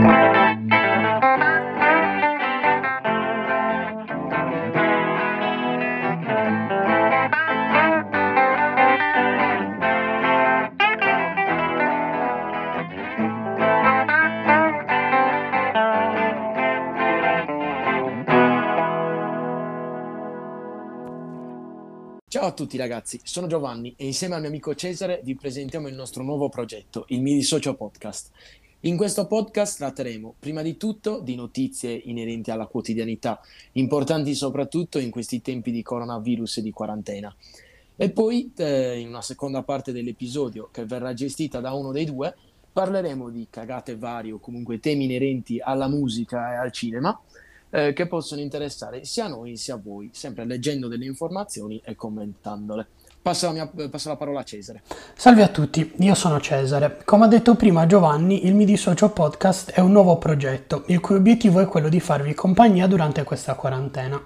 Ciao a tutti ragazzi, sono Giovanni e insieme al mio amico Cesare vi presentiamo il nostro nuovo progetto, il Mi Dissocio Podcast. In questo podcast tratteremo prima di tutto di notizie inerenti alla quotidianità, importanti soprattutto in questi tempi di coronavirus e di quarantena. E poi, eh, in una seconda parte dell'episodio, che verrà gestita da uno dei due, parleremo di cagate varie o comunque temi inerenti alla musica e al cinema eh, che possono interessare sia a noi sia a voi, sempre leggendo delle informazioni e commentandole. Passo la, mia, passo la, parola a Cesare. Salve a tutti, io sono Cesare. Come ha detto prima Giovanni, il Mi Dissocio Podcast è un nuovo progetto, il cui obiettivo è quello di farvi compagnia durante questa quarantena.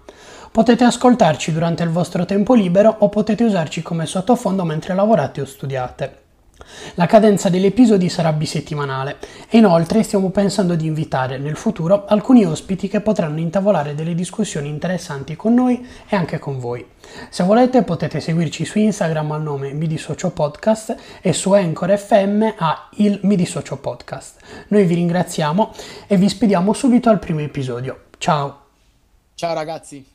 Potete ascoltarci durante il vostro tempo libero o potete usarci come sottofondo mentre lavorate o studiate. La cadenza degli episodi sarà bisettimanale e inoltre stiamo pensando di invitare nel futuro alcuni ospiti che potranno intavolare delle discussioni interessanti con noi e anche con voi. Se volete potete seguirci su Instagram al nome Midissocio Podcast e su Anchor FM a il Midissocio Podcast. Noi vi ringraziamo e vi spediamo subito al primo episodio. Ciao! Ciao ragazzi!